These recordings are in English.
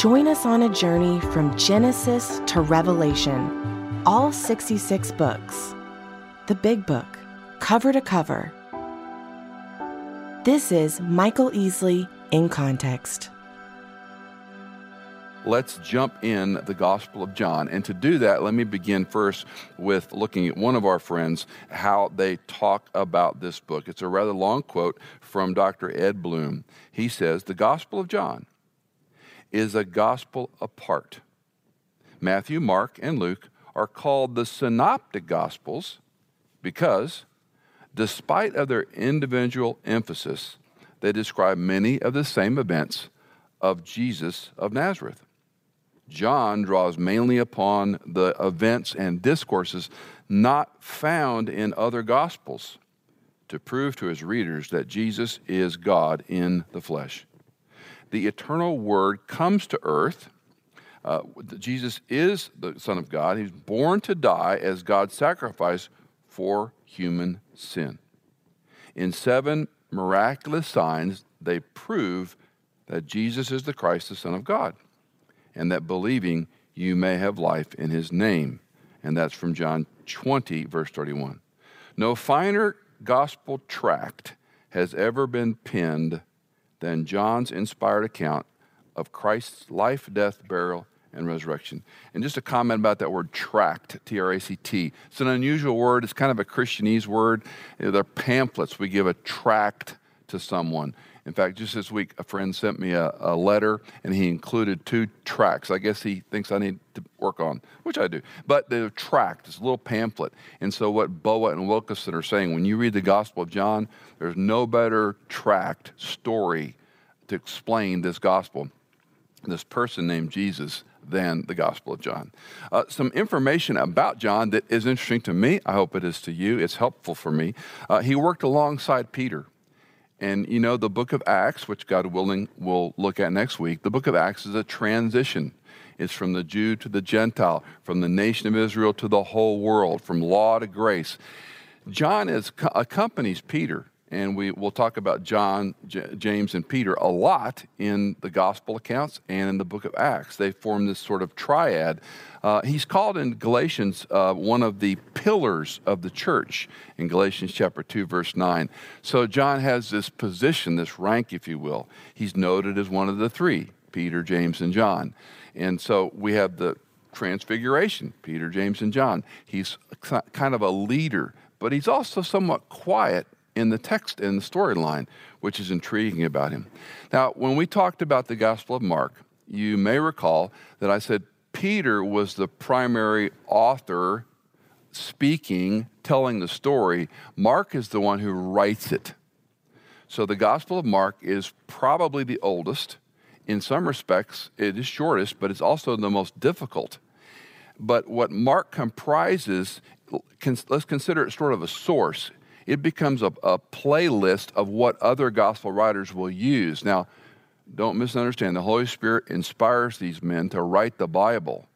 Join us on a journey from Genesis to Revelation, all 66 books. The Big Book, cover to cover. This is Michael Easley in Context. Let's jump in the Gospel of John. And to do that, let me begin first with looking at one of our friends, how they talk about this book. It's a rather long quote from Dr. Ed Bloom. He says, The Gospel of John is a gospel apart. Matthew, Mark, and Luke are called the synoptic gospels because, despite of their individual emphasis, they describe many of the same events of Jesus of Nazareth. John draws mainly upon the events and discourses not found in other gospels to prove to his readers that Jesus is God in the flesh the eternal Word comes to earth. Uh, Jesus is the Son of God. He's born to die as God's sacrifice for human sin. In seven miraculous signs, they prove that Jesus is the Christ, the Son of God, and that believing you may have life in his name. And that's from John 20, verse 31. No finer gospel tract has ever been penned than John's inspired account of Christ's life, death, burial, and resurrection. And just a comment about that word tract, T R A C T. It's an unusual word. It's kind of a Christianese word. They're pamphlets. We give a tract to someone. In fact, just this week, a friend sent me a, a, letter and he included two tracts. I guess he thinks I need to work on, which I do. But the tract is a little pamphlet. And so, what Boa and Wilkinson are saying, when you read the Gospel of John, there's no better tract, story to explain this gospel, this person named Jesus, than the Gospel of John. Uh, some information about John that is interesting to me. I hope it is to you. It's helpful for me. Uh, he worked alongside Peter. And you know, the book of Acts, which God willing we'll look at next week, the book of Acts is a transition. It's from the Jew to the Gentile, from the nation of Israel to the whole world, from law to grace. John is, accompanies Peter and we will talk about John, J- James, and Peter a lot in the gospel accounts and in the book of Acts. They form this sort of triad. Uh, he's called in Galatians uh, one of the pillars of the church in Galatians chapter 2, verse 9. So John has this position, this rank, if you will. He's noted as one of the three Peter, James, and John. And so we have the transfiguration Peter, James, and John. He's kind of a leader, but he's also somewhat quiet in the text, in the storyline, which is intriguing about him. Now, when we talked about the Gospel of Mark, you may recall that I said Peter was the primary author speaking, telling the story. Mark is the one who writes it. So the Gospel of Mark is probably the oldest. In some respects, it is shortest, but it's also the most difficult. But what Mark comprises, let's consider it sort of a source it becomes a, a playlist of what other gospel writers will use. Now, don't misunderstand, the Holy Spirit inspires these men to write the Bible,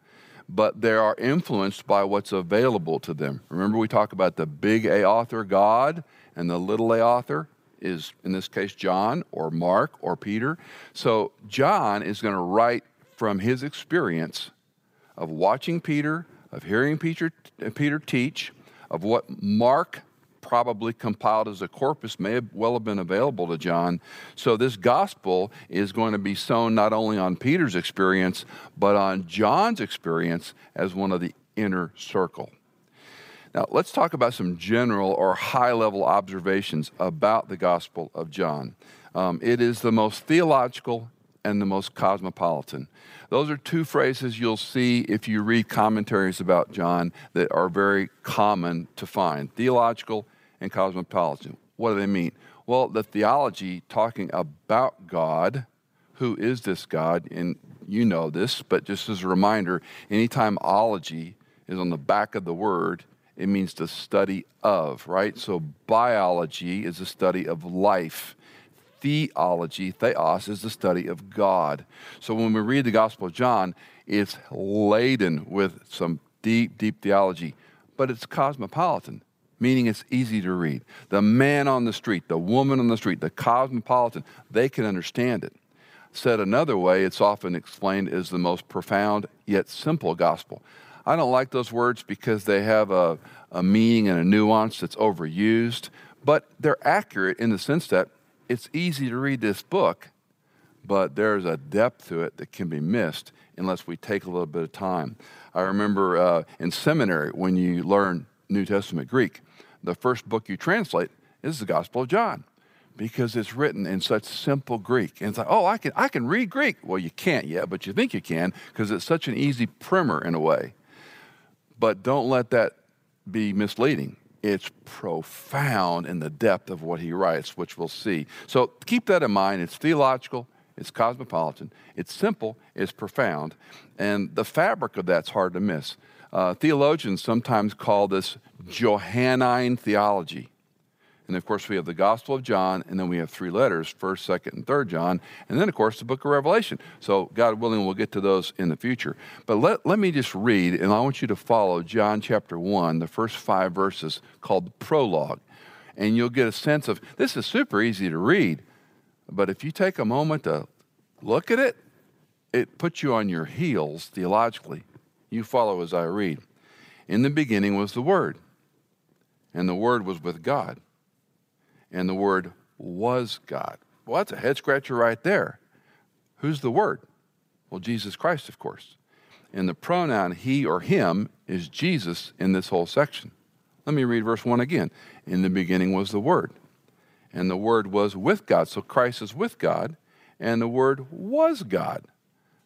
but they are influenced by what's available to them. Remember, we talk about the big A author, God, and the little a author is, in this case, John or Mark or Peter. So, John is going to write from his experience of watching Peter, of hearing Peter, Peter teach, of what Mark probably compiled as a corpus may have well have been available to John. So this gospel is going to be sown not only on Peter's experience, but on John's experience as one of the inner circle. Now, let's talk about some general or high level observations about the Gospel of John. Um, it is the most theological and the most cosmopolitan. Those are two phrases you'll see if you read commentaries about John that are very common to find theological and cosmopolitan. What do they mean? Well, the theology talking about God, who is this God? And you know this, but just as a reminder, anytime ology is on the back of the word, it means the study of, right? So biology is the study of life. Theology, theos, is the study of God. So when we read the Gospel of John, it's laden with some deep, deep theology, but it's cosmopolitan, meaning it's easy to read. The man on the street, the woman on the street, the cosmopolitan, they can understand it. Said another way, it's often explained as the most profound yet simple gospel. I don't like those words because they have a, a meaning and a nuance that's overused, but they're accurate in the sense that it's easy to read this book, but there's a depth to it that can be missed unless we take a little bit of time. I remember uh, in seminary when you learn New Testament Greek, the first book you translate is the Gospel of John because it's written in such simple Greek. And it's like, oh, I can, I can read Greek. Well, you can't yet, but you think you can because it's such an easy primer in a way. But don't let that be misleading. It's profound in the depth of what he writes, which we'll see. So keep that in mind. It's theological, it's cosmopolitan, it's simple, it's profound, and the fabric of that's hard to miss. Uh, theologians sometimes call this Johannine theology. And of course, we have the Gospel of John, and then we have three letters 1st, 2nd, and 3rd John, and then, of course, the book of Revelation. So, God willing, we'll get to those in the future. But let, let me just read, and I want you to follow John chapter 1, the first five verses called the prologue. And you'll get a sense of this is super easy to read, but if you take a moment to look at it, it puts you on your heels theologically. You follow as I read. In the beginning was the Word, and the Word was with God and the Word was God. Well, that's a head scratcher right there. Who's the Word? Well, Jesus Christ, of course. And the pronoun he or him is Jesus in this whole section. Let me read verse 1 again. In the beginning was the Word, and the Word was with God. So Christ is with God, and the Word was God.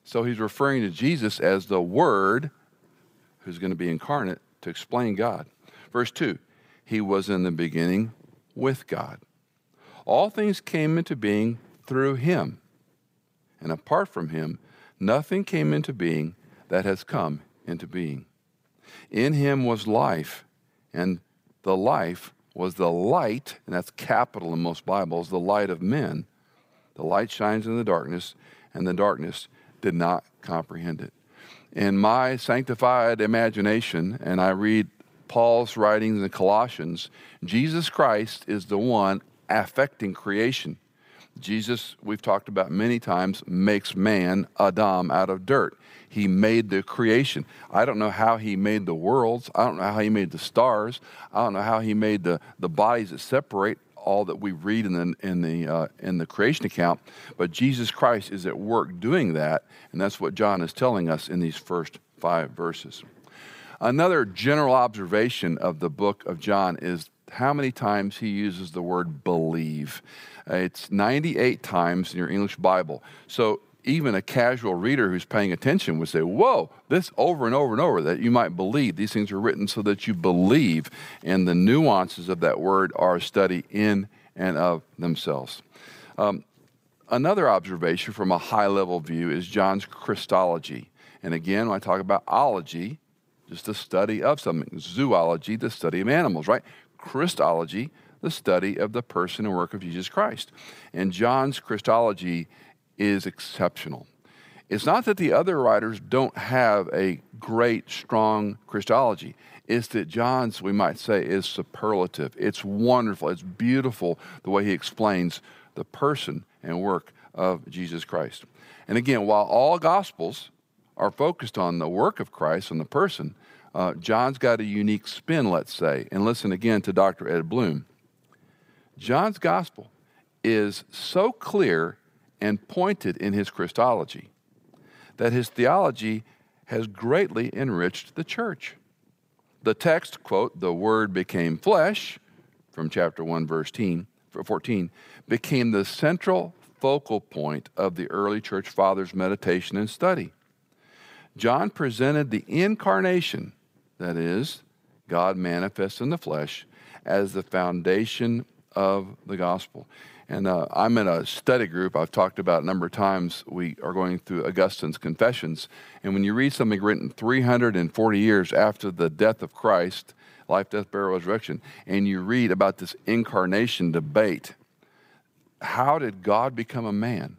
So he's referring to Jesus as the Word who's going to be incarnate to explain God. Verse 2 He was in the beginning with God. All things came into being through him. And apart from him, nothing came into being that has come into being. In him was life, and the life was the light, and that's capital in most Bibles, the light of men. The light shines in the darkness, and the darkness did not comprehend it. In my sanctified imagination, and I read Paul's writings in Colossians, Jesus Christ is the one affecting creation. Jesus, we've talked about many times, makes man, Adam, out of dirt. He made the creation. I don't know how he made the worlds. I don't know how he made the stars. I don't know how he made the, the bodies that separate all that we read in the, in, the, uh, in the creation account. But Jesus Christ is at work doing that, and that's what John is telling us in these first five verses. Another general observation of the book of John is how many times he uses the word believe. It's 98 times in your English Bible. So even a casual reader who's paying attention would say, Whoa, this over and over and over, that you might believe. These things are written so that you believe. And the nuances of that word are a study in and of themselves. Um, another observation from a high level view is John's Christology. And again, when I talk about ology, just the study of something. Zoology, the study of animals, right? Christology, the study of the person and work of Jesus Christ. And John's Christology is exceptional. It's not that the other writers don't have a great, strong Christology. It's that John's, we might say, is superlative. It's wonderful. It's beautiful the way he explains the person and work of Jesus Christ. And again, while all Gospels are focused on the work of Christ and the person, uh, John's got a unique spin, let's say. And listen again to Dr. Ed Bloom. John's gospel is so clear and pointed in his Christology that his theology has greatly enriched the church. The text, quote, the word became flesh, from chapter 1, verse 14, became the central focal point of the early church fathers' meditation and study. John presented the incarnation, that is, God manifest in the flesh, as the foundation of the gospel. And uh, I'm in a study group I've talked about a number of times. We are going through Augustine's Confessions. And when you read something written 340 years after the death of Christ, life, death, burial, resurrection, and you read about this incarnation debate, how did God become a man?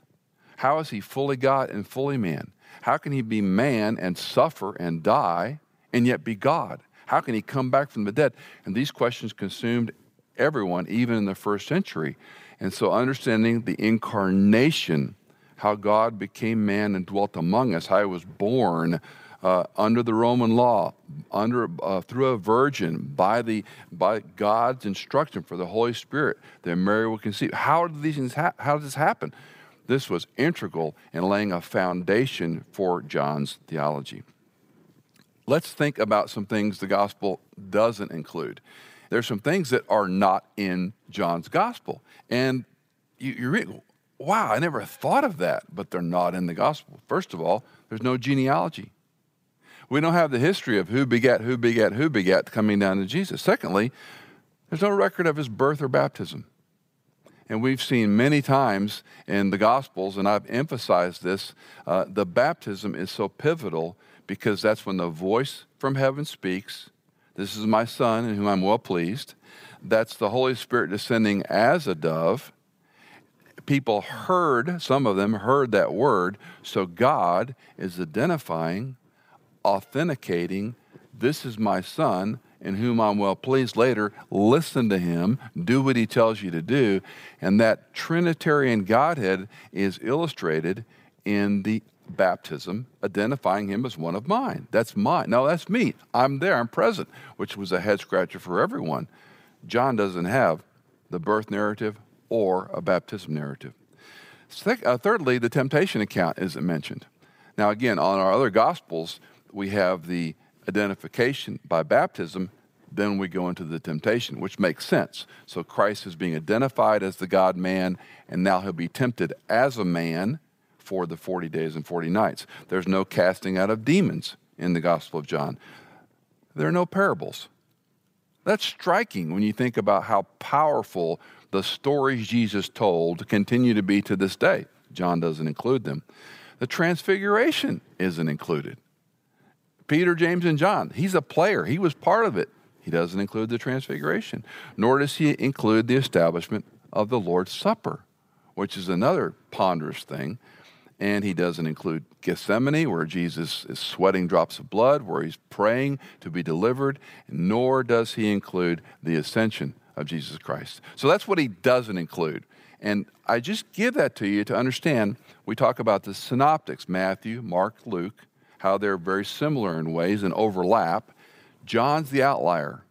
How is he fully God and fully man? How can he be man and suffer and die and yet be God? How can he come back from the dead? And these questions consumed everyone, even in the first century. And so, understanding the incarnation, how God became man and dwelt among us, how he was born uh, under the Roman law, under uh, through a virgin, by the by God's instruction for the Holy Spirit, that Mary would conceive. How did these things? Ha- how did this happen? This was integral in laying a foundation for John's theology. Let's think about some things the gospel doesn't include there's some things that are not in John's gospel. And you, you read, wow, I never thought of that, but they're not in the gospel. First of all, there's no genealogy. We don't have the history of who begat, who begat, who begat coming down to Jesus. Secondly, there's no record of his birth or baptism. And we've seen many times in the Gospels, and I've emphasized this, uh, the baptism is so pivotal because that's when the voice from heaven speaks this is my Son in whom I'm well pleased. That's the Holy Spirit descending as a dove. People heard, some of them heard that word. So God is identifying, authenticating, this is my Son in whom I'm well pleased. Later, listen to him, do what he tells you to do. And that Trinitarian Godhead is illustrated in the baptism, identifying him as one of mine. That's mine. Now that's me. I'm there. I'm present, which was a head scratcher for everyone. John doesn't have the birth narrative or a baptism narrative. Uh, thirdly, the temptation account isn't mentioned. Now, again, on our other gospels, we have the identification by baptism, then we go into the temptation, which makes sense. So Christ is being identified as the God man, and now he'll be tempted as a man for the 40 days and 40 nights. There's no casting out of demons in the Gospel of John. There are no parables. That's striking when you think about how powerful the stories Jesus told continue to be to this day. John doesn't include them. The transfiguration isn't included. Peter, James, and John, he's a player. He was part of it. He doesn't include the transfiguration, nor does he include the establishment of the Lord's Supper, which is another ponderous thing and he doesn't include Gethsemane, where Jesus is sweating drops of blood, where he's praying to be delivered, nor does he include the ascension of Jesus Christ. So that's what he doesn't include. And I just give that to you to understand. We talk about the synoptics Matthew, Mark, Luke, how they're very similar in ways and overlap. John's the outlier.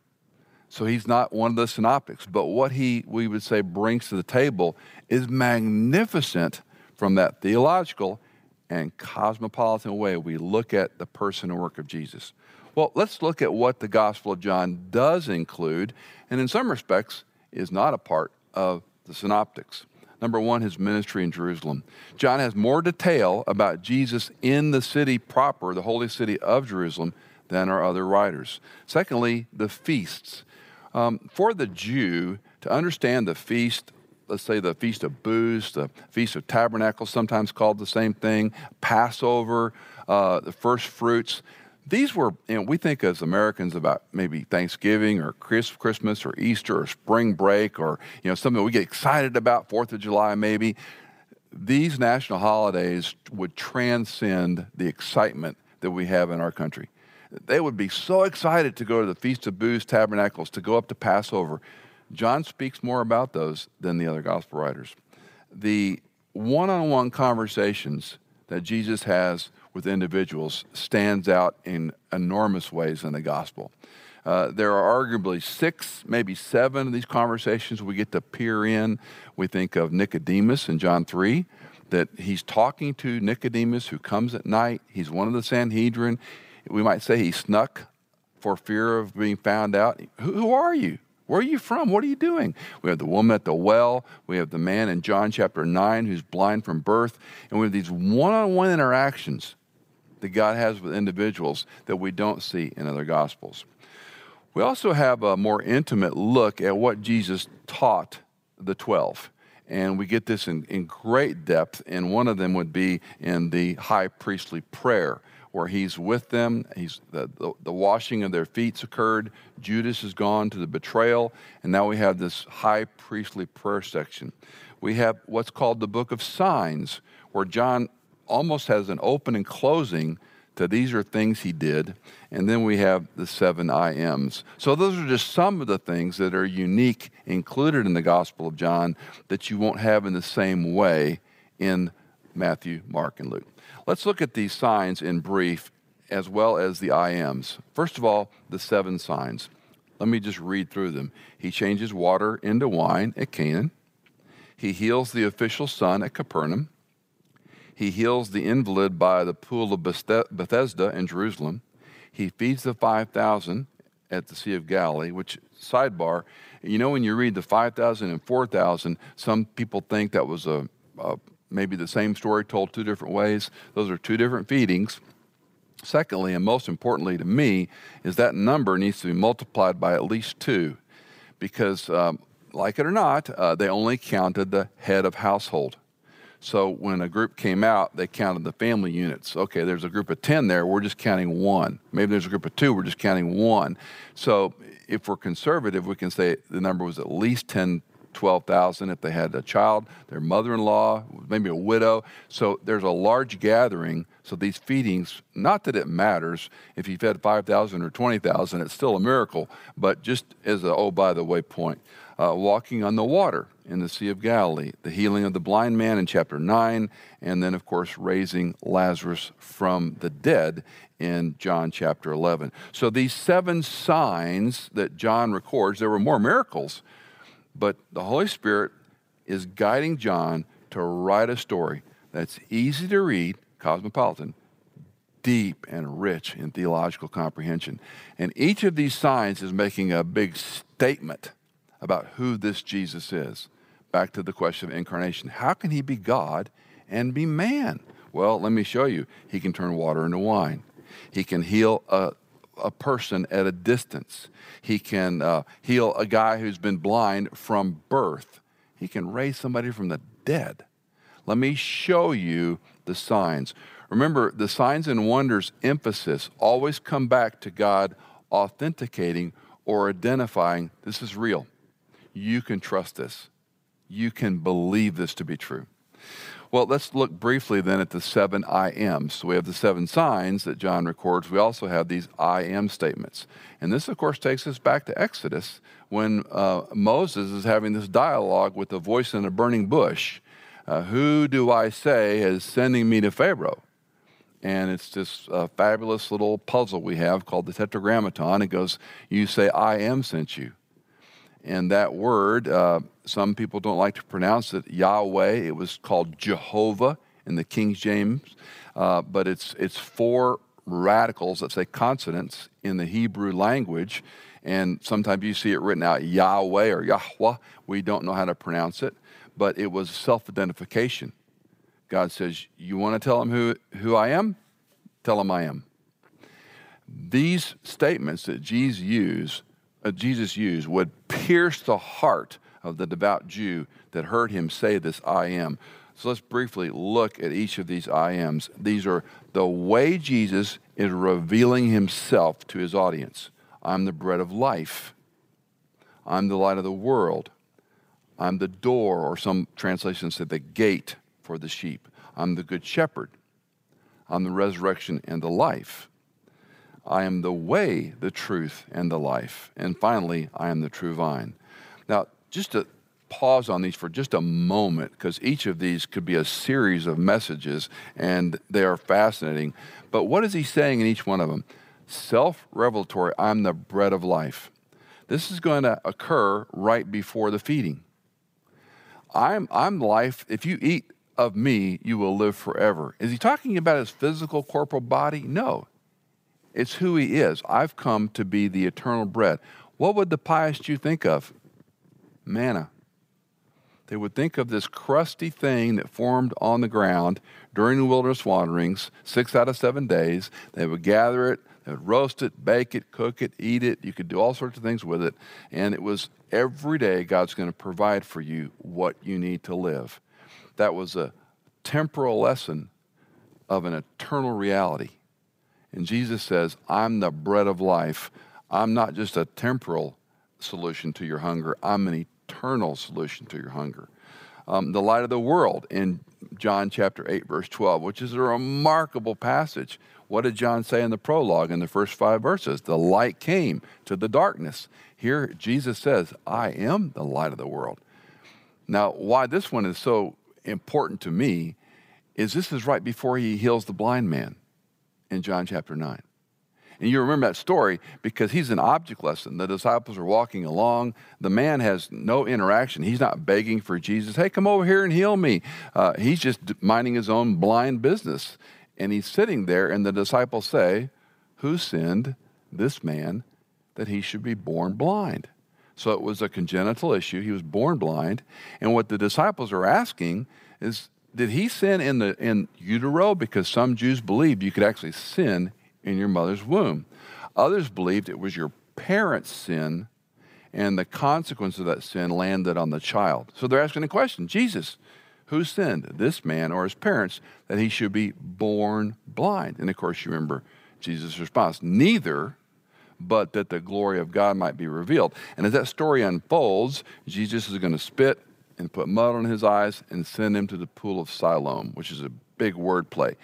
So he's not one of the synoptics. But what he, we would say, brings to the table is magnificent from that theological and cosmopolitan way we look at the person and work of Jesus. Well, let's look at what the Gospel of John does include, and in some respects is not a part of the synoptics. Number one, his ministry in Jerusalem. John has more detail about Jesus in the city proper, the holy city of Jerusalem, than our other writers. Secondly, the feasts. Um, for the Jew, to understand the feast let's say the Feast of Booths, the Feast of Tabernacles, sometimes called the same thing, Passover, uh, the first fruits. These were, you know, we think as Americans about maybe Thanksgiving or Christmas or Easter or spring break or, you know, something we get excited about, Fourth of July maybe. These national holidays would transcend the excitement that we have in our country. They would be so excited to go to the Feast of Booths, Tabernacles, to go up to Passover John speaks more about those than the other gospel writers. The one on one conversations that Jesus has with individuals stands out in enormous ways in the gospel. Uh, there are arguably six, maybe seven of these conversations we get to peer in. We think of Nicodemus in John 3, that he's talking to Nicodemus who comes at night. He's one of the Sanhedrin. We might say he snuck for fear of being found out. Who, who are you? Where are you from? What are you doing? We have the woman at the well. We have the man in John chapter 9 who's blind from birth. And we have these one on one interactions that God has with individuals that we don't see in other gospels. We also have a more intimate look at what Jesus taught the 12. And we get this in, in great depth, and one of them would be in the high priestly prayer, where he's with them. He's, the, the, the washing of their feet occurred. Judas has gone to the betrayal, and now we have this high priestly prayer section. We have what's called the book of signs, where John almost has an open and closing to these are things he did. And then we have the seven I ams. So those are just some of the things that are unique included in the Gospel of John that you won't have in the same way in Matthew, Mark, and Luke. Let's look at these signs in brief as well as the I ams. First of all, the seven signs. Let me just read through them. He changes water into wine at Cana. He heals the official son at Capernaum. He heals the invalid by the pool of Bethesda in Jerusalem. He feeds the 5,000 at the Sea of Galilee, which, sidebar, you know, when you read the 5,000 and 4,000, some people think that was a, a maybe the same story told two different ways. Those are two different feedings. Secondly, and most importantly to me, is that number needs to be multiplied by at least two, because, um, like it or not, uh, they only counted the head of household. So when a group came out, they counted the family units. Okay, there's a group of 10 there, we're just counting one. Maybe there's a group of two, we're just counting one. So if we're conservative, we can say the number was at least 10, 12,000 if they had a child, their mother in law, maybe a widow. So there's a large gathering. So these feedings, not that it matters if you fed 5,000 or 20,000, it's still a miracle, but just as a, oh, by the way, point. Uh, walking on the water in the Sea of Galilee, the healing of the blind man in chapter 9, and then, of course, raising Lazarus from the dead in John chapter 11. So these seven signs that John records, there were more miracles, but the Holy Spirit is guiding John to write a story that's easy to read, cosmopolitan, deep and rich in theological comprehension. And each of these signs is making a big statement about who this Jesus is back to the question of incarnation. How can he be God and be man? Well, let me show you. He can turn water into wine. He can heal a, a person at a distance. He can uh, heal a guy who's been blind from birth. He can raise somebody from the dead. Let me show you the signs. Remember, the signs and wonders emphasis always come back to God authenticating or identifying this is real. You can trust this you can believe this to be true. Well, let's look briefly then at the seven I ams. So we have the seven signs that John records. We also have these I am statements. And this, of course, takes us back to Exodus when uh, Moses is having this dialogue with the voice in a burning bush. Uh, Who do I say is sending me to Pharaoh? And it's this uh, fabulous little puzzle we have called the Tetragrammaton. It goes, You say, I am sent you. And that word, uh, some people don't like to pronounce it Yahweh. It was called Jehovah in the King James, uh, but it's, it's four radicals that say consonants in the Hebrew language. And sometimes you see it written out Yahweh or Yahweh. We don't know how to pronounce it, but it was self identification. God says, You want to tell him who, who I am? Tell him I am. These statements that Jesus used, uh, Jesus used would pierce the heart of the devout Jew that heard him say this I am. So let's briefly look at each of these I ams. These are the way Jesus is revealing himself to his audience. I'm the bread of life. I'm the light of the world. I'm the door, or some translations say the gate for the sheep. I'm the good shepherd. I'm the resurrection and the life. I am the way, the truth, and the life. And finally, I am the true vine. Now, just to pause on these for just a moment, because each of these could be a series of messages and they are fascinating. But what is he saying in each one of them? Self revelatory, I'm the bread of life. This is going to occur right before the feeding. I'm, I'm life. If you eat of me, you will live forever. Is he talking about his physical, corporal body? No. It's who he is. I've come to be the eternal bread. What would the pious Jew think of? Manna. They would think of this crusty thing that formed on the ground during the wilderness wanderings, six out of seven days. They would gather it, they would roast it, bake it, cook it, eat it. You could do all sorts of things with it. And it was every day God's going to provide for you what you need to live. That was a temporal lesson of an eternal reality. And Jesus says, I'm the bread of life. I'm not just a temporal solution to your hunger, I'm an eternal solution to your hunger. Um, the light of the world in John chapter 8, verse 12, which is a remarkable passage. What did John say in the prologue in the first five verses? The light came to the darkness. Here, Jesus says, I am the light of the world. Now, why this one is so important to me is this is right before he heals the blind man in John chapter 9. And you remember that story because he's an object lesson. The disciples are walking along. The man has no interaction. He's not begging for Jesus, hey, come over here and heal me. Uh, he's just minding his own blind business. And he's sitting there, and the disciples say, Who sinned this man that he should be born blind? So it was a congenital issue. He was born blind. And what the disciples are asking is, did he sin in the in utero? Because some Jews believed you could actually sin in your mother's womb. Others believed it was your parents' sin, and the consequence of that sin landed on the child. So they're asking the question Jesus, who sinned, this man or his parents, that he should be born blind? And of course, you remember Jesus' response neither, but that the glory of God might be revealed. And as that story unfolds, Jesus is going to spit and put mud on his eyes and send him to the pool of Siloam, which is a big word play.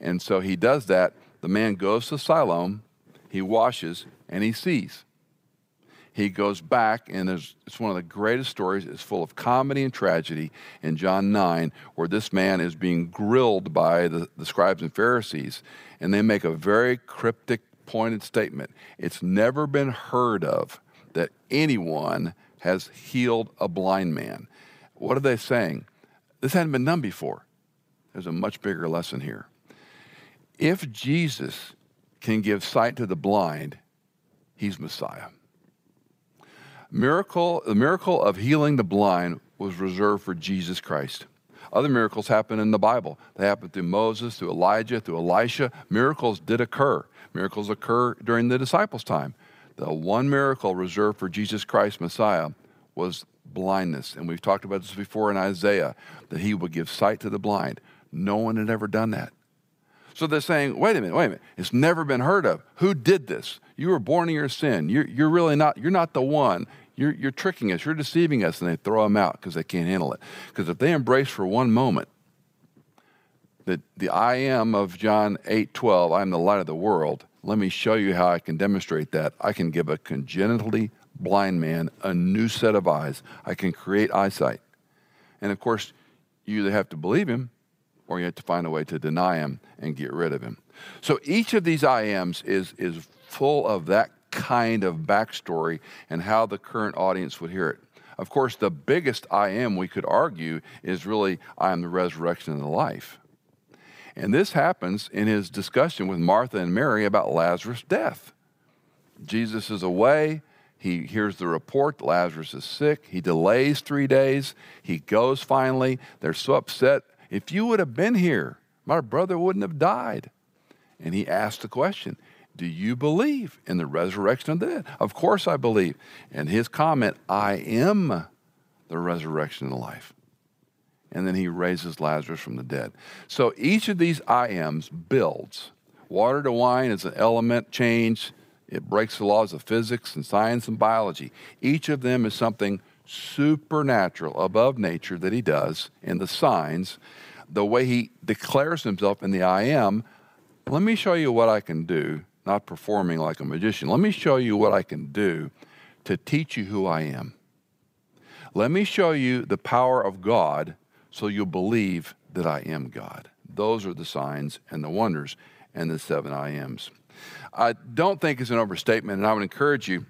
And so he does that the man goes to Siloam, he washes, and he sees. He goes back, and it's one of the greatest stories. It's full of comedy and tragedy in John 9, where this man is being grilled by the, the scribes and Pharisees, and they make a very cryptic, pointed statement. It's never been heard of that anyone has healed a blind man. What are they saying? This hadn't been done before. There's a much bigger lesson here. If Jesus can give sight to the blind, he's Messiah. Miracle, the miracle of healing the blind was reserved for Jesus Christ. Other miracles happen in the Bible. They happen through Moses, through Elijah, through Elisha. Miracles did occur. Miracles occur during the disciples' time. The one miracle reserved for Jesus Christ, Messiah, was blindness. And we've talked about this before in Isaiah, that he would give sight to the blind. No one had ever done that. So they're saying, wait a minute, wait a minute. It's never been heard of. Who did this? You were born in your sin. You're, you're really not, you're not the one. You're, you're tricking us. You're deceiving us. And they throw them out because they can't handle it. Because if they embrace for one moment that the I am of John 8 12, I am the light of the world, let me show you how I can demonstrate that. I can give a congenitally blind man a new set of eyes. I can create eyesight. And of course, you either have to believe him or you have to find a way to deny him and get rid of him. So each of these I is, is full of that kind of backstory and how the current audience would hear it. Of course, the biggest I am we could argue is really I am the resurrection and the life. And this happens in his discussion with Martha and Mary about Lazarus' death. Jesus is away. He hears the report Lazarus is sick. He delays three days. He goes finally. They're so upset if you would have been here, my brother wouldn't have died. And he asked the question, Do you believe in the resurrection of the dead? Of course I believe. And his comment, I am the resurrection and the life. And then he raises Lazarus from the dead. So each of these I ams builds. Water to wine is an element change. It breaks the laws of physics and science and biology. Each of them is something supernatural, above nature that he does in the signs, the way he declares himself in the I am. Let me show you what I can do, not performing like a magician. Let me show you what I can do to teach you who I am. Let me show you the power of God so you'll believe that I am God. Those are the signs and the wonders and the seven I ams. I don't think it's an overstatement, and I would encourage you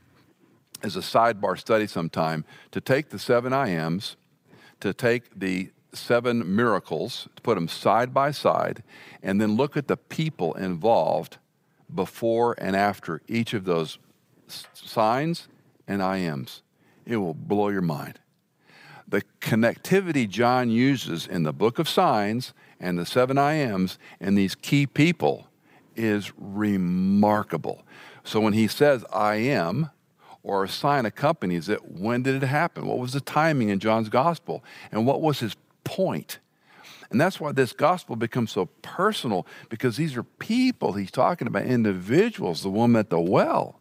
as a sidebar study sometime to take the seven I ams, to take the seven miracles, to put them side by side, and then look at the people involved before and after each of those signs and I ams. It will blow your mind. The connectivity John uses in the book of signs and the seven I ams and these key people is remarkable. So when he says, I am, or a sign accompanies it, when did it happen? What was the timing in John's gospel? And what was his point? And that's why this gospel becomes so personal because these are people he's talking about, individuals, the woman at the well.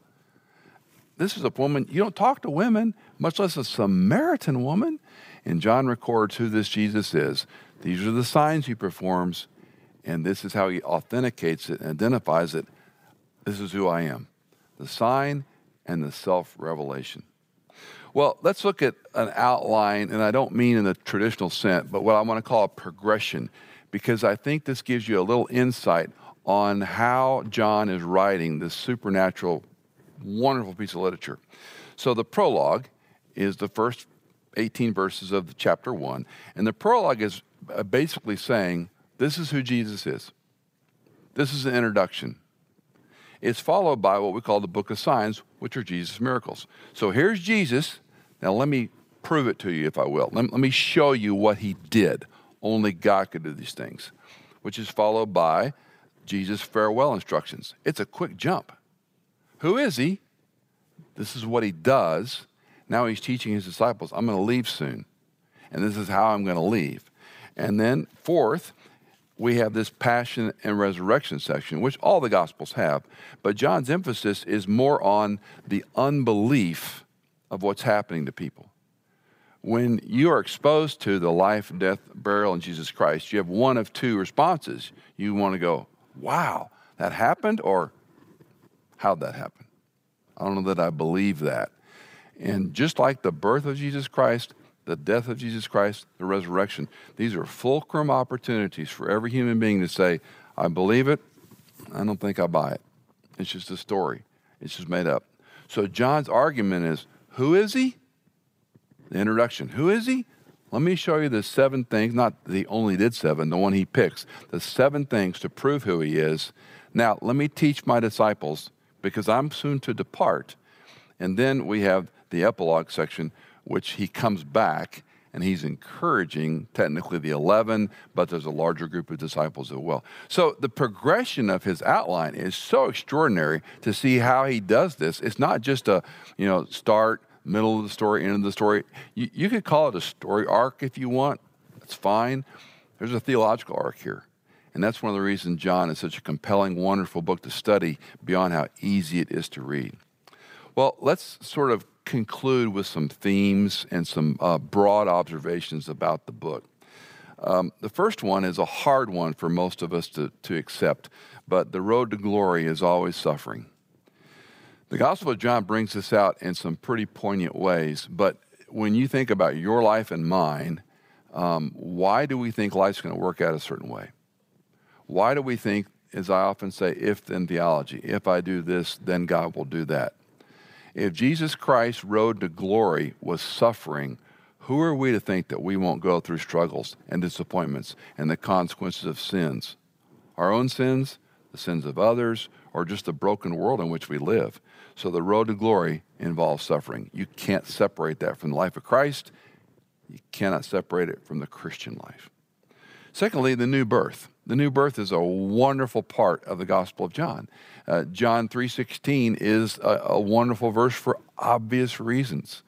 This is a woman, you don't talk to women, much less a Samaritan woman. And John records who this Jesus is. These are the signs he performs, and this is how he authenticates it and identifies it. This is who I am the sign and the self revelation. Well, let's look at an outline, and I don't mean in the traditional sense, but what I want to call a progression, because I think this gives you a little insight on how John is writing this supernatural, wonderful piece of literature. So the prologue is the first 18 verses of the chapter 1, and the prologue is uh, basically saying, This is who Jesus is. This is an introduction. It's followed by what we call the book of signs, which are Jesus' miracles. So here's Jesus. Now, let me prove it to you, if I will. Let, let me show you what he did. Only God could do these things, which is followed by Jesus' farewell instructions. It's a quick jump. Who is he? This is what he does. Now he's teaching his disciples, I'm going to leave soon. And this is how I'm going to leave. And then, fourth, we have this passion and resurrection section, which all the Gospels have. But John's emphasis is more on the unbelief of what's happening to people. When you are exposed to the life, death, burial in Jesus Christ, you have one of two responses. You want to go, wow, that happened, or how'd that happen? I don't know that I believe that. And just like the birth of Jesus Christ, the death of Jesus Christ, the resurrection. These are fulcrum opportunities for every human being to say, I believe it, I don't think I buy it. It's just a story, it's just made up. So John's argument is who is he? The introduction. Who is he? Let me show you the seven things, not the only did seven, the one he picks, the seven things to prove who he is. Now, let me teach my disciples because I'm soon to depart. And then we have the epilogue section which he comes back and he's encouraging technically the 11, but there's a larger group of disciples as well. So the progression of his outline is so extraordinary to see how he does this. It's not just a, you know, start, middle of the story, end of the story. You, you could call it a story arc if you want. That's fine. There's a theological arc here. And that's one of the reasons John is such a compelling, wonderful book to study beyond how easy it is to read. Well, let's sort of conclude with some themes and some uh, broad observations about the book. Um, the first one is a hard one for most of us to, to accept, but the road to glory is always suffering. The Gospel of John brings this out in some pretty poignant ways, but when you think about your life and mine, um, why do we think life's going to work out a certain way? Why do we think, as I often say, if then theology? If I do this, then God will do that. If Jesus Christ's road to glory was suffering, who are we to think that we won't go through struggles and disappointments and the consequences of sins? Our own sins, the sins of others, or just the broken world in which we live. So the road to glory involves suffering. You can't separate that from the life of Christ. You cannot separate it from the Christian life. Secondly, the new birth. The new birth is a wonderful part of the Gospel of John. Uh, John 3:16 is a, a, wonderful verse for obvious reasons.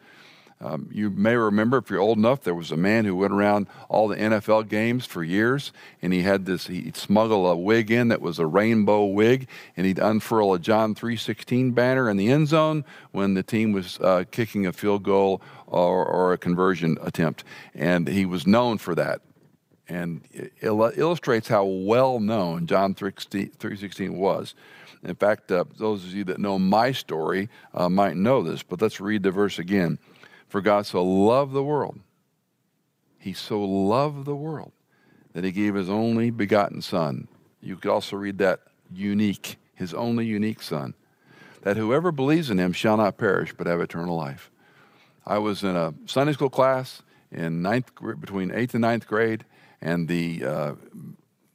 Um, you may remember, if you're old enough, there was a man who went around all the NFL games for years, and he had this. He'd smuggle a wig in that was a rainbow wig, and he'd unfurl a John 3:16 banner in the end zone when the team was uh, kicking a field goal or, or a conversion attempt, and he was known for that and it illustrates how well known John 3.16 was. In fact, uh, those of you that know my story uh, might know this, but let's read the verse again. For God so loved the world, He so loved the world that He gave His only begotten Son. You could also read that unique, His only unique Son, that whoever believes in Him shall not perish but have eternal life. I was in a Sunday school class in ninth, between eighth and ninth grade, and the uh,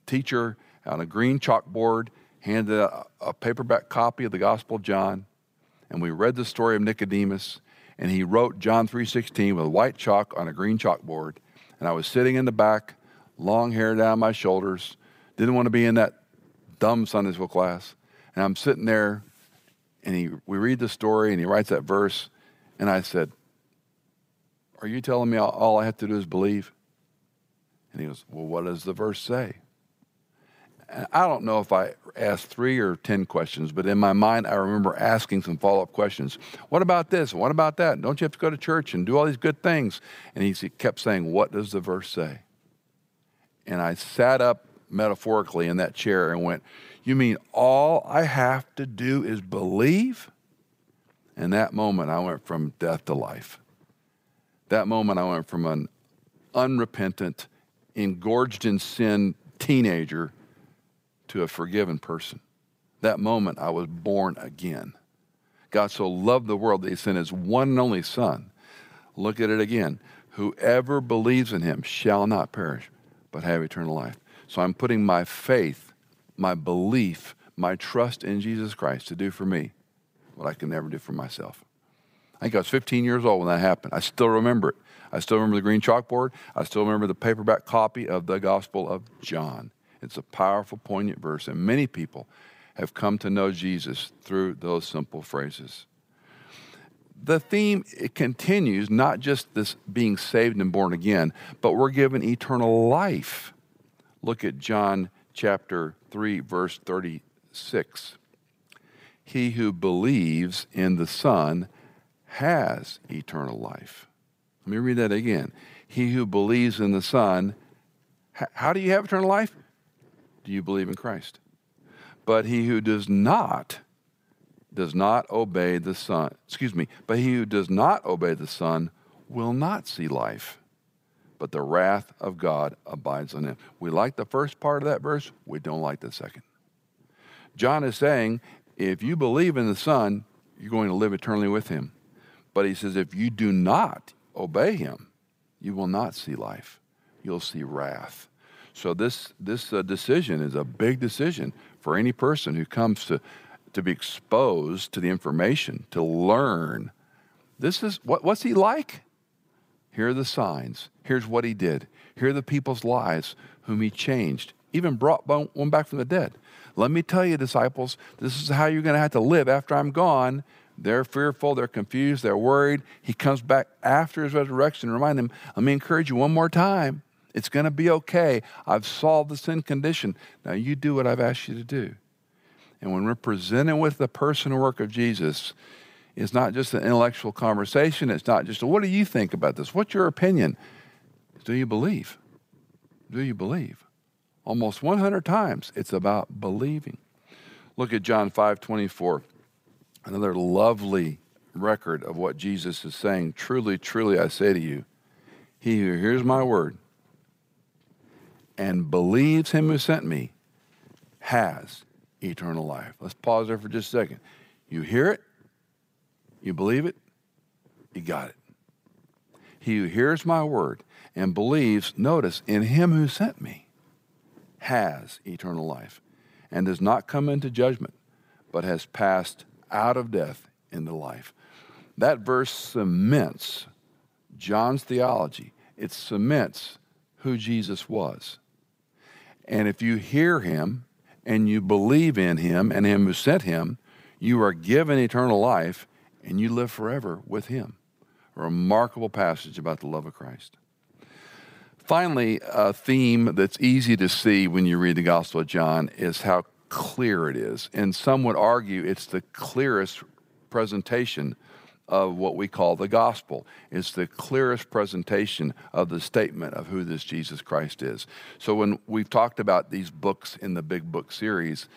teacher on a green chalkboard handed a, a paperback copy of the Gospel of John, and we read the story of Nicodemus, and he wrote John 3:16 with white chalk on a green chalkboard, and I was sitting in the back, long hair down my shoulders, didn't want to be in that dumb Sunday school class. And I'm sitting there, and he, we read the story, and he writes that verse. And I said, Are you telling me all, all I have to do is believe? And he goes, Well, what does the verse say? I don't know if I asked three or 10 questions, but in my mind, I remember asking some follow up questions. What about this? What about that? Don't you have to go to church and do all these good things? And he kept saying, What does the verse say? And I sat up metaphorically in that chair and went, You mean all I have to do is believe? In that moment, I went from death to life. That moment, I went from an unrepentant, engorged in sin teenager to a forgiven person. That moment, I was born again. God so loved the world that he sent his one and only Son. Look at it again. Whoever believes in him shall not perish, but have eternal life. So I'm putting my faith, my belief, my trust in Jesus Christ to do for me what I can never do for myself. I think I was 15 years old when that happened. I still remember it. I still remember the green chalkboard. I still remember the paperback copy of the Gospel of John. It's a powerful, poignant verse, and many people have come to know Jesus through those simple phrases. The theme it continues not just this being saved and born again, but we're given eternal life. Look at John chapter 3 verse 36. He who believes in the Son has eternal life. Let me read that again. He who believes in the Son, how do you have eternal life? Do you believe in Christ? But he who does not, does not obey the Son, excuse me, but he who does not obey the Son will not see life, but the wrath of God abides on him. We like the first part of that verse, we don't like the second. John is saying, if you believe in the Son, you're going to live eternally with him. But he says, if you do not obey him, you will not see life. You'll see wrath. So this this uh, decision is a big decision for any person who comes to to be exposed to the information, to learn. This is what what's he like? Here are the signs. Here's what he did. Here are the people's lives whom he changed, even brought one back from the dead. Let me tell you, disciples, this is how you're going to have to live after I'm gone. They're fearful, they're confused, they're worried. He comes back after his resurrection remind them, let me encourage you one more time. It's going to be okay. I've solved the sin condition. Now you do what I've asked you to do. And when we're presented with the person and work of Jesus, it's not just an intellectual conversation. It's not just, what do you think about this? What's your opinion? Do you believe? Do you believe? Almost 100 times it's about believing. Look at John 5 24. Another lovely record of what Jesus is saying. Truly, truly, I say to you, he who hears my word and believes him who sent me has eternal life. Let's pause there for just a second. You hear it, you believe it, you got it. He who hears my word and believes, notice, in him who sent me, has eternal life and does not come into judgment, but has passed out of death into life. That verse cements John's theology. It cements who Jesus was. And if you hear him and you believe in him and him who sent him, you are given eternal life and you live forever with him. A remarkable passage about the love of Christ. Finally, a theme that's easy to see when you read the Gospel of John is how clear it is. And some would argue it's the clearest presentation of what we call the gospel. It's the clearest presentation of the statement of who this Jesus Christ is. So when we've talked about these books in the Big Book series,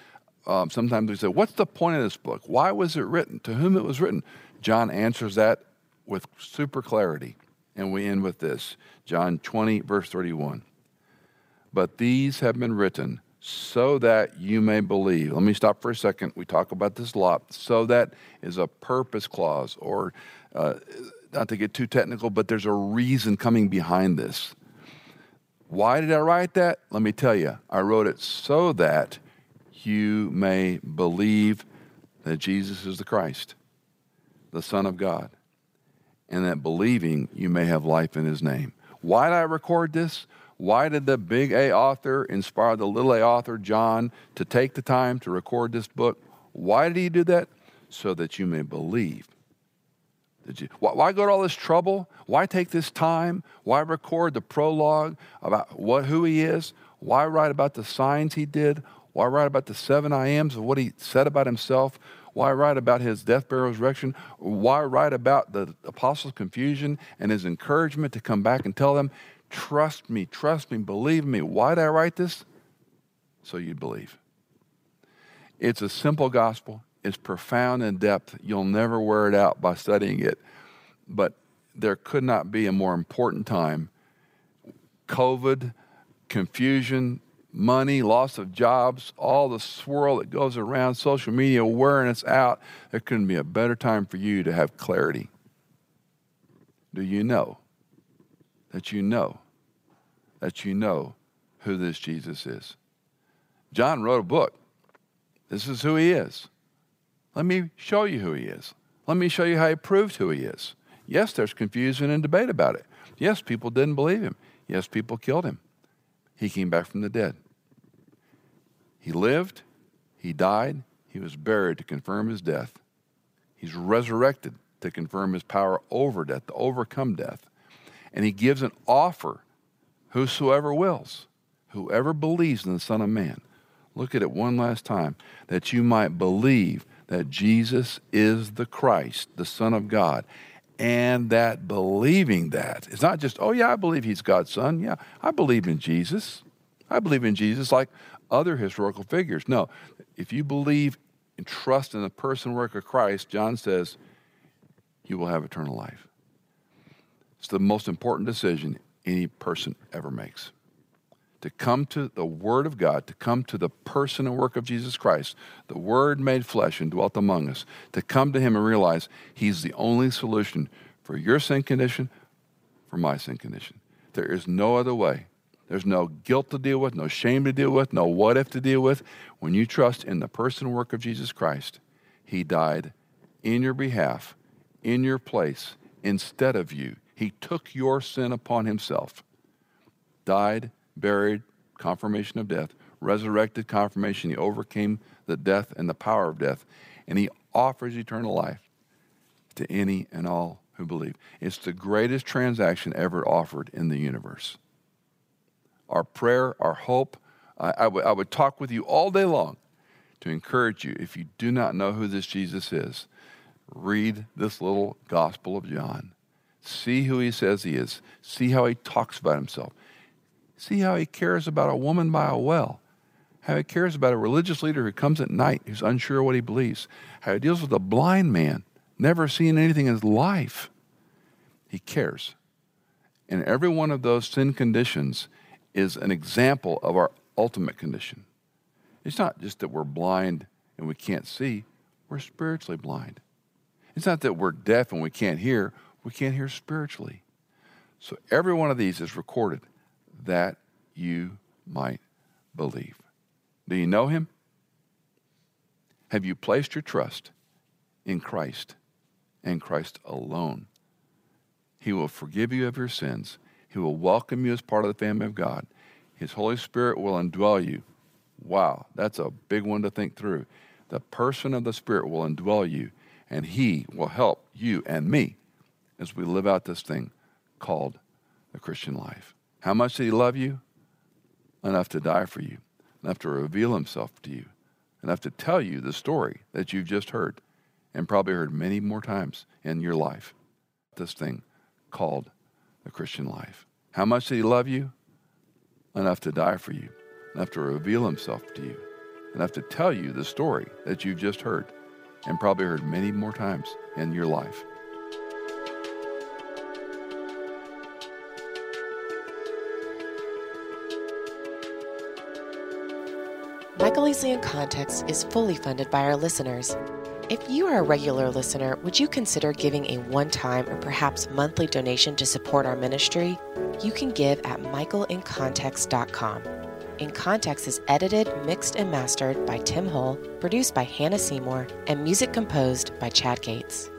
um, sometimes we say, What's the point of this book? Why was it written? To whom it was written? John answers that with super clarity. And we end with this John 20, verse 31. But these have been written so that you may believe. Let me stop for a second. We talk about this a lot. So that is a purpose clause, or uh, not to get too technical, but there's a reason coming behind this. Why did I write that? Let me tell you. I wrote it so that you may believe that Jesus is the Christ, the Son of God, and that believing you may have life in his name. Why did I record this? Why did the big A author inspire the little A author, John, to take the time to record this book? Why did he do that? So that you may believe. Did you, why go to all this trouble? Why take this time? Why record the prologue about what, who he is? Why write about the signs he did? Why write about the seven I ams of what he said about himself? Why write about his death, burial, resurrection? Why write about the apostles' confusion and his encouragement to come back and tell them, Trust me, trust me, believe me. Why did I write this? So you'd believe. It's a simple gospel. It's profound in depth. You'll never wear it out by studying it. But there could not be a more important time. COVID, confusion, money, loss of jobs, all the swirl that goes around, social media wearing us out. There couldn't be a better time for you to have clarity. Do you know that you know that you know who this Jesus is. John wrote a book. This is who he is. Let me show you who he is. Let me show you how he proved who he is. Yes, there's confusion and debate about it. Yes, people didn't believe him. Yes, people killed him. He came back from the dead. He lived, he died, he was buried to confirm his death. He's resurrected to confirm his power over death, to overcome death. And he gives an offer whosoever wills, whoever believes in the Son of Man. Look at it one last time that you might believe that Jesus is the Christ, the Son of God, and that believing that it's not just, oh, yeah, I believe he's God's Son. Yeah, I believe in Jesus. I believe in Jesus like other historical figures. No, if you believe and trust in the person work of Christ, John says, you will have eternal life. It's the most important decision any person ever makes. To come to the Word of God, to come to the person and work of Jesus Christ, the Word made flesh and dwelt among us, to come to Him and realize He's the only solution for your sin condition, for my sin condition. There is no other way. There's no guilt to deal with, no shame to deal with, no what if to deal with. When you trust in the person and work of Jesus Christ, He died in your behalf, in your place, instead of you. He took your sin upon himself, died, buried, confirmation of death, resurrected, confirmation. He overcame the death and the power of death, and he offers eternal life to any and all who believe. It's the greatest transaction ever offered in the universe. Our prayer, our hope, I, I, w- I would talk with you all day long to encourage you. If you do not know who this Jesus is, read this little Gospel of John See who he says he is. See how he talks about himself. See how he cares about a woman by a well. How he cares about a religious leader who comes at night who's unsure what he believes. How he deals with a blind man, never seen anything in his life. He cares. And every one of those sin conditions is an example of our ultimate condition. It's not just that we're blind and we can't see, we're spiritually blind. It's not that we're deaf and we can't hear, we can't hear spiritually. So every one of these is recorded that you might believe. Do you know him? Have you placed your trust in Christ and Christ alone? He will forgive you of your sins. He will welcome you as part of the family of God. His Holy Spirit will indwell you. Wow, that's a big one to think through. The person of the Spirit will indwell you, and He will help you and me as we live out this thing called the Christian life. How much did he love you? Enough to die for you, enough to reveal himself to you, enough to tell you the story that you've just heard and probably heard many more times in your life. This thing called the Christian life. How much did he love you? Enough to die for you, enough to reveal himself to you, enough to tell you the story that you've just heard and probably heard many more times in your life. Easley in Context is fully funded by our listeners. If you are a regular listener, would you consider giving a one time or perhaps monthly donation to support our ministry? You can give at michaelincontext.com. In Context is edited, mixed, and mastered by Tim Hull, produced by Hannah Seymour, and music composed by Chad Gates.